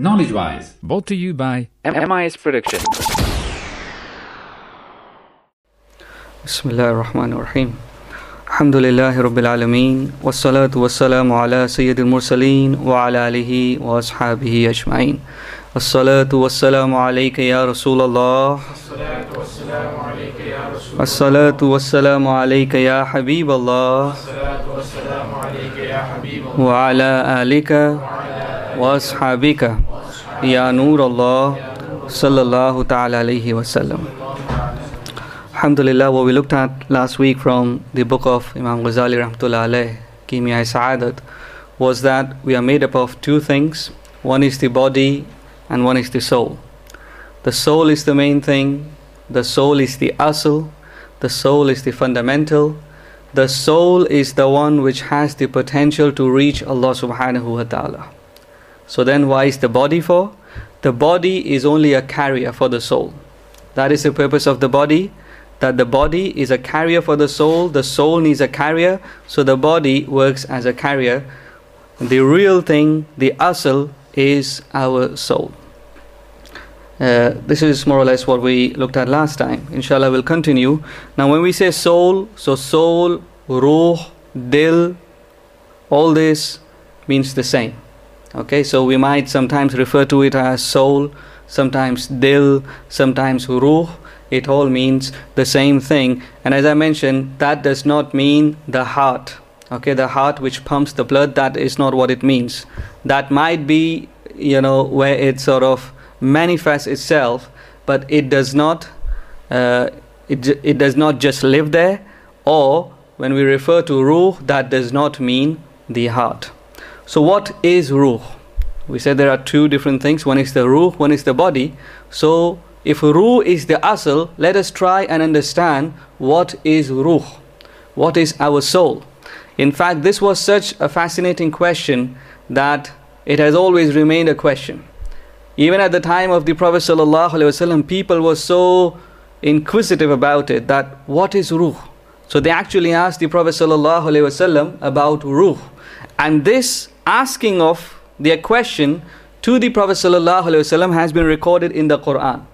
Knowledge Wise. Brought to you by MIS Production. بسم الله الرحمن الرحيم الحمد لله رب العالمين والصلاة والسلام على سيد المرسلين وعلى آله وأصحابه أجمعين الصلاة والسلام عليك يا رسول الله الصلاة والسلام عليك يا حبيب الله وعلى آلك وأصحابك Ya Nur Allah Sallallahu Ta'ala Wasallam Alhamdulillah what we looked at last week from the book of Imam Ghazali Rahmatullah Alayh Kimia Sa'adat was that we are made up of two things. One is the body and one is the soul. The soul is the main thing the soul is the asl the soul is the fundamental. The soul is the one which has the potential to reach Allah subhanahu wa ta'ala. So then why is the body for? The body is only a carrier for the soul. That is the purpose of the body that the body is a carrier for the soul, the soul needs a carrier, so the body works as a carrier. The real thing, the asl, is our soul. Uh, this is more or less what we looked at last time. Inshallah, we'll continue. Now, when we say soul, so soul, ruh, dil, all this means the same. Okay, so we might sometimes refer to it as soul, sometimes dil, sometimes ruh it all means the same thing. And as I mentioned, that does not mean the heart. Okay, the heart which pumps the blood, that is not what it means. That might be, you know, where it sort of manifests itself, but it does not. Uh, it, it does not just live there, or when we refer to ruh, that does not mean the heart. So, what is ruh? We said there are two different things. One is the ruh, one is the body. So, if ruh is the asl, let us try and understand what is ruh, what is our soul. In fact, this was such a fascinating question that it has always remained a question. Even at the time of the Prophet ﷺ, people were so inquisitive about it that what is ruh? So they actually asked the Prophet ﷺ about ruh. And this asking of their question to the Prophet ﷺ has been recorded in the Quran.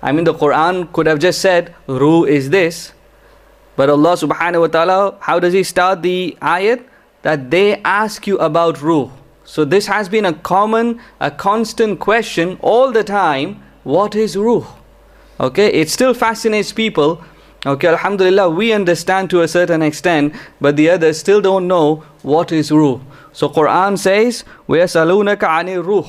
I mean, the Quran could have just said, Ruh is this. But Allah subhanahu wa ta'ala, how does He start the ayat? That they ask you about Ruh. So this has been a common, a constant question all the time. What is Ruh? Okay, it still fascinates people. Okay, Alhamdulillah, we understand to a certain extent, but the others still don't know what is Ruh. So Quran says, وَيَسَلُونَكَ عَنِ Ruh.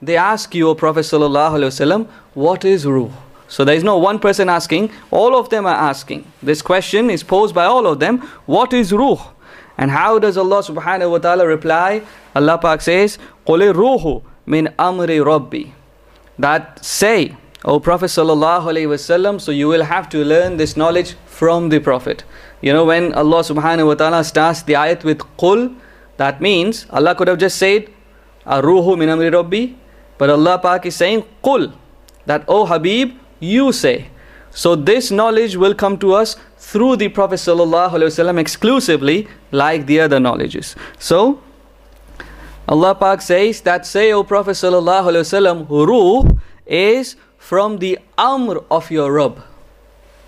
They ask you, O Prophet Sallallahu Alaihi Wasallam, what is Ruh? So there is no one person asking, all of them are asking. This question is posed by all of them What is Ruh? And how does Allah subhanahu wa ta'ala reply? Allah Pak says, قُلِ ruhu min amri rabbi. That say, O Prophet sallallahu alaihi wasallam, so you will have to learn this knowledge from the Prophet. You know, when Allah subhanahu wa ta'ala starts the ayat with qul, that means Allah could have just said, Ruhu min rabbi, but Allah Pak is saying qul, that, O Habib, you say. So this knowledge will come to us through the Prophet ﷺ exclusively, like the other knowledges. So Allah Pak says that say, O Prophet ﷺ, Ruh is from the Amr of your Rabb,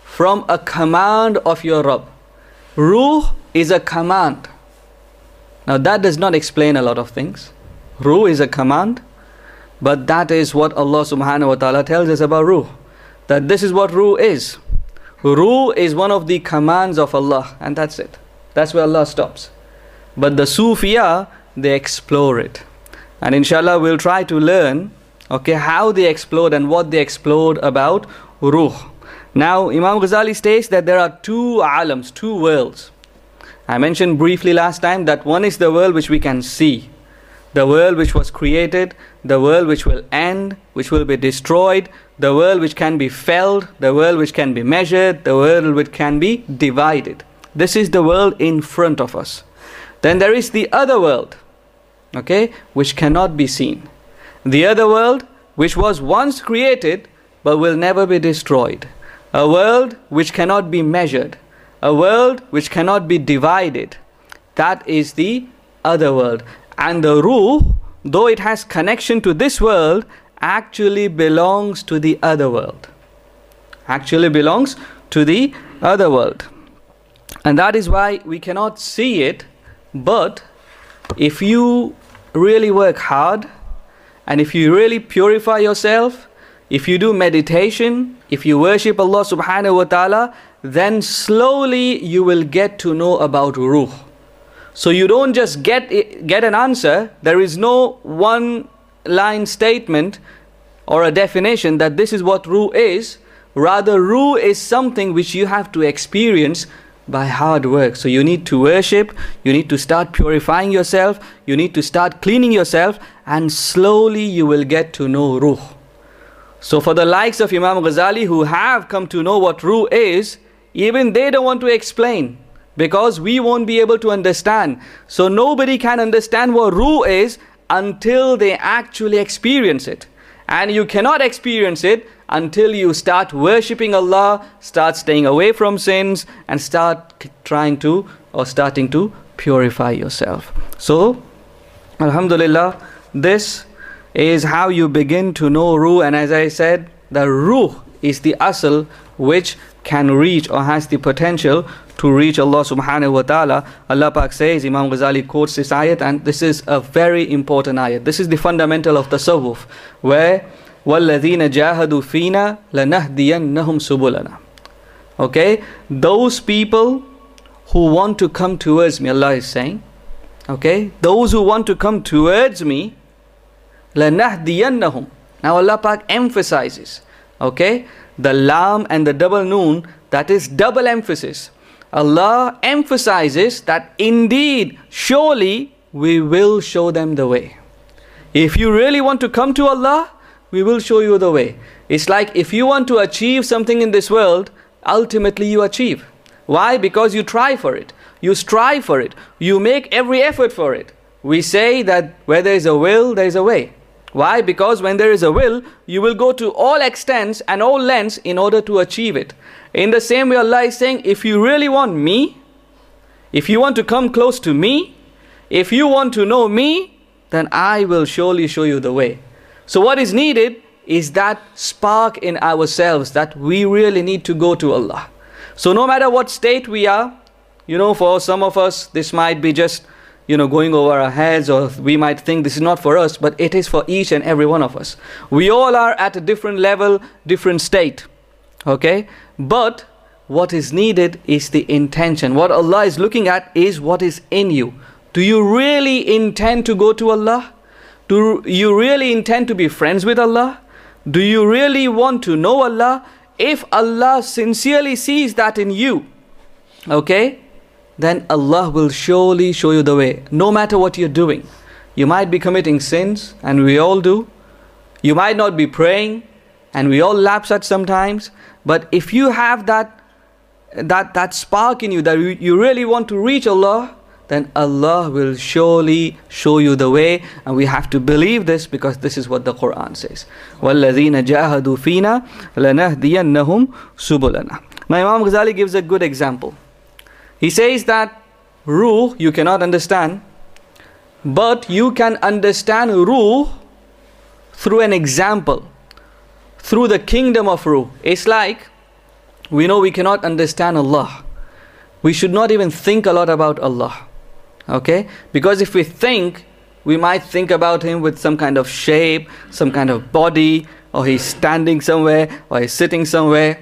from a command of your Rabb. Ruh is a command. Now that does not explain a lot of things. Ruh is a command, but that is what Allah subhanahu wa ta'ala tells us about Ruh that this is what Ruh is. Ruh is one of the commands of Allah, and that's it. That's where Allah stops. But the Sufiya, they explore it. And inshallah, we'll try to learn okay, how they explode and what they explode about Ruh. Now, Imam Ghazali states that there are two alams, two worlds. I mentioned briefly last time that one is the world which we can see, the world which was created, the world which will end, which will be destroyed, the world which can be felt, the world which can be measured, the world which can be divided. This is the world in front of us. Then there is the other world, okay, which cannot be seen. The other world which was once created but will never be destroyed. A world which cannot be measured. A world which cannot be divided. That is the other world. And the Ruh though it has connection to this world, actually belongs to the other world. Actually belongs to the other world. And that is why we cannot see it, but if you really work hard and if you really purify yourself, if you do meditation, if you worship Allah subhanahu wa ta'ala, then slowly you will get to know about ruh. So you don't just get get an answer. There is no one line statement or a definition that this is what ruh is. Rather, ruh is something which you have to experience by hard work. So you need to worship, you need to start purifying yourself, you need to start cleaning yourself, and slowly you will get to know ruh. So for the likes of Imam Ghazali who have come to know what ruh is, even they don't want to explain because we won't be able to understand. So nobody can understand what ruh is until they actually experience it. And you cannot experience it until you start worshipping Allah, start staying away from sins, and start trying to or starting to purify yourself. So, Alhamdulillah, this is how you begin to know Ruh. And as I said, the Ruh is the asal which can reach or has the potential to reach Allah subhanahu wa ta'ala. Allah Pak says, Imam Ghazali quotes this ayat, and this is a very important ayat. This is the fundamental of tasawwuf, where وَالَّذِينَ جَاهَدُوا فِينَا لَنَهْدِيَنَّهُمْ سُبُلَنَا Okay, those people who want to come towards me, Allah is saying, okay, those who want to come towards me, لَنَهْدِيَنَّهُمْ Now Allah Pak emphasizes, okay, the lam and the double noon, that is double emphasis. Allah emphasizes that indeed, surely we will show them the way. If you really want to come to Allah, we will show you the way. It's like if you want to achieve something in this world, ultimately you achieve. Why? Because you try for it. You strive for it. You make every effort for it. We say that where there is a will, there is a way. Why? Because when there is a will, you will go to all extents and all lengths in order to achieve it. In the same way, Allah is saying, if you really want me, if you want to come close to me, if you want to know me, then I will surely show you the way. So, what is needed is that spark in ourselves that we really need to go to Allah. So, no matter what state we are, you know, for some of us, this might be just, you know, going over our heads, or we might think this is not for us, but it is for each and every one of us. We all are at a different level, different state. Okay? But what is needed is the intention. What Allah is looking at is what is in you. Do you really intend to go to Allah? Do you really intend to be friends with Allah? Do you really want to know Allah? If Allah sincerely sees that in you, okay, then Allah will surely show you the way, no matter what you're doing. You might be committing sins, and we all do. You might not be praying, and we all lapse at sometimes. But if you have that that that spark in you that you really want to reach Allah, then Allah will surely show you the way. And we have to believe this because this is what the Quran says. وَالَّذِينَ جَاهَدُوا فِينَا لَنَهْدِيَنَّهُمْ سُبُلَنَا Now Imam Ghazali gives a good example. He says that ruh you cannot understand, but you can understand ruh through an example, through the kingdom of ruh. It's like we know we cannot understand Allah. We should not even think a lot about Allah. Okay? Because if we think, we might think about Him with some kind of shape, some kind of body, or He's standing somewhere, or He's sitting somewhere.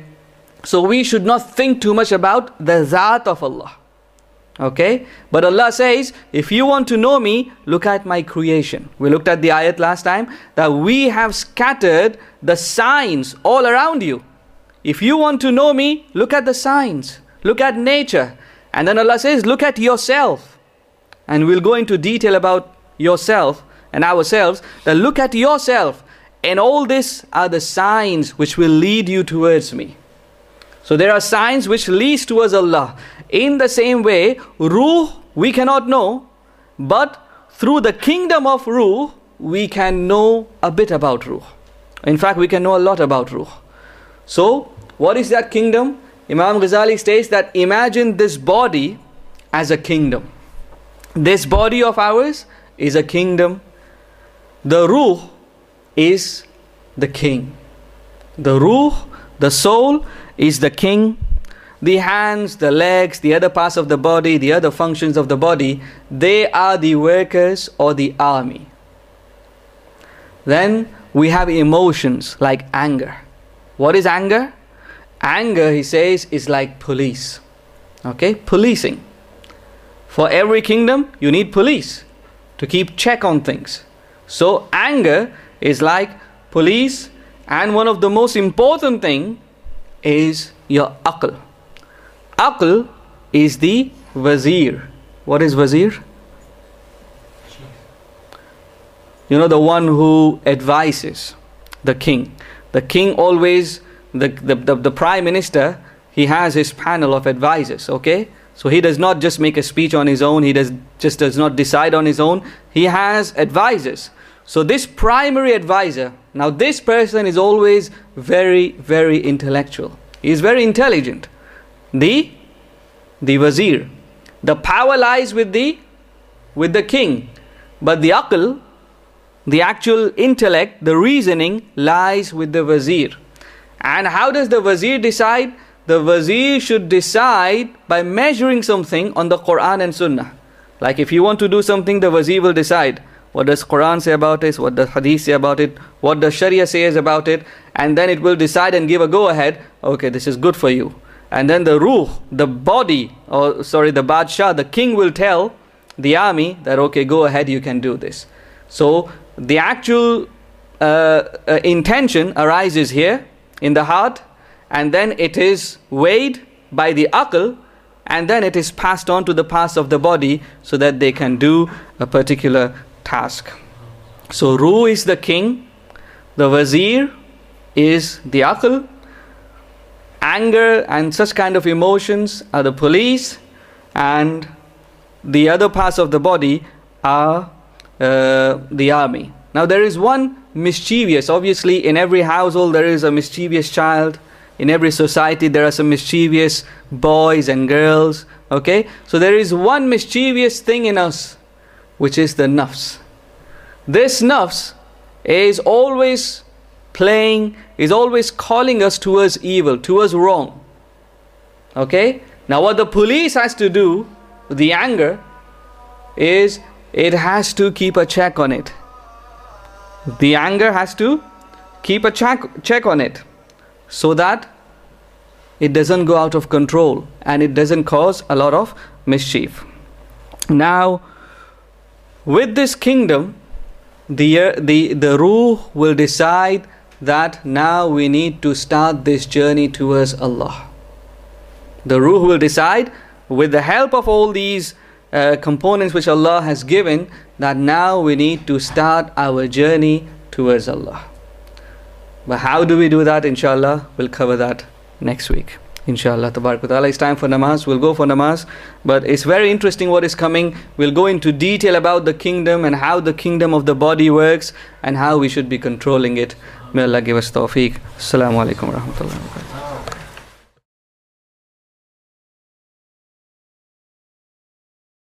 So we should not think too much about the Zat of Allah. Okay? But Allah says, if you want to know me, look at my creation. We looked at the ayat last time that we have scattered the signs all around you. If you want to know me, look at the signs, look at nature. And then Allah says, look at yourself and we'll go into detail about yourself and ourselves, that look at yourself. And all this are the signs which will lead you towards me. So there are signs which leads towards Allah. In the same way, Ruh we cannot know, but through the kingdom of Ruh, we can know a bit about Ruh. In fact, we can know a lot about Ruh. So, what is that kingdom? Imam Ghazali states that imagine this body as a kingdom. This body of ours is a kingdom. the ruh is the king. The ruh, the soul, is the king. The hands, the legs, the other parts of the body, the other functions of the body, they are the workers or the army. Then we have emotions like anger. What is anger? Anger, he says, is like police. Okay, policing. For every kingdom, you need police to keep check on things. So anger is like police, and one of the most important thing is your akal. Akal is the wazir. What is wazir? You know, the one who advises the king. The king always, the, the, the, the prime minister, he has his panel of advisors, okay? So he does not just make a speech on his own, he does, just does not decide on his own. He has advisors. So this primary advisor, now this person is always very, very intellectual. He is very intelligent. The the wazir. The power lies with the with the king. But the akal, the actual intellect, the reasoning lies with the wazir. And how does the wazir decide? The wazir should decide by measuring something on the Quran and Sunnah. Like if you want to do something, the wazir will decide. What does Quran say about it? What does Hadith say about it? What does Sharia says about it? And then it will decide and give a go ahead. Okay, this is good for you. And then the ruh, the body, or sorry, the Badshah, the king will tell the army that okay, go ahead, you can do this. So the actual uh, uh, intention arises here in the heart, and then it is weighed by the akal, and then it is passed on to the parts of the body so that they can do a particular task. So Ruh is the king, the wazir is the akal, anger and such kind of emotions are the police, and the other parts of the body are uh, the army. Now, there is one mischievous, obviously, in every household there is a mischievous child. In every society there are some mischievous boys and girls. Okay? So, there is one mischievous thing in us, which is the nafs. This nafs is always playing, is always calling us towards evil, towards wrong. Okay? Now, what the police has to do, the anger, is it has to keep a check on it. The anger has to keep a check, check on it so that it doesn't go out of control and it doesn't cause a lot of mischief. Now, with this kingdom, the, the, the Ruh will decide that now we need to start this journey towards Allah. The Ruh will decide with the help of all these uh, components which Allah has given that now we need to start our journey towards Allah. But how do we do that? Inshallah, we'll cover that next week. Inshallah, ta'ala. It's time for namaz. We'll go for namaz. But it's very interesting what is coming. We'll go into detail about the kingdom and how the kingdom of the body works and how we should be controlling it. May Allah give us tawfiq. Assalamu alaikum rahmatullahi wa barakatuh.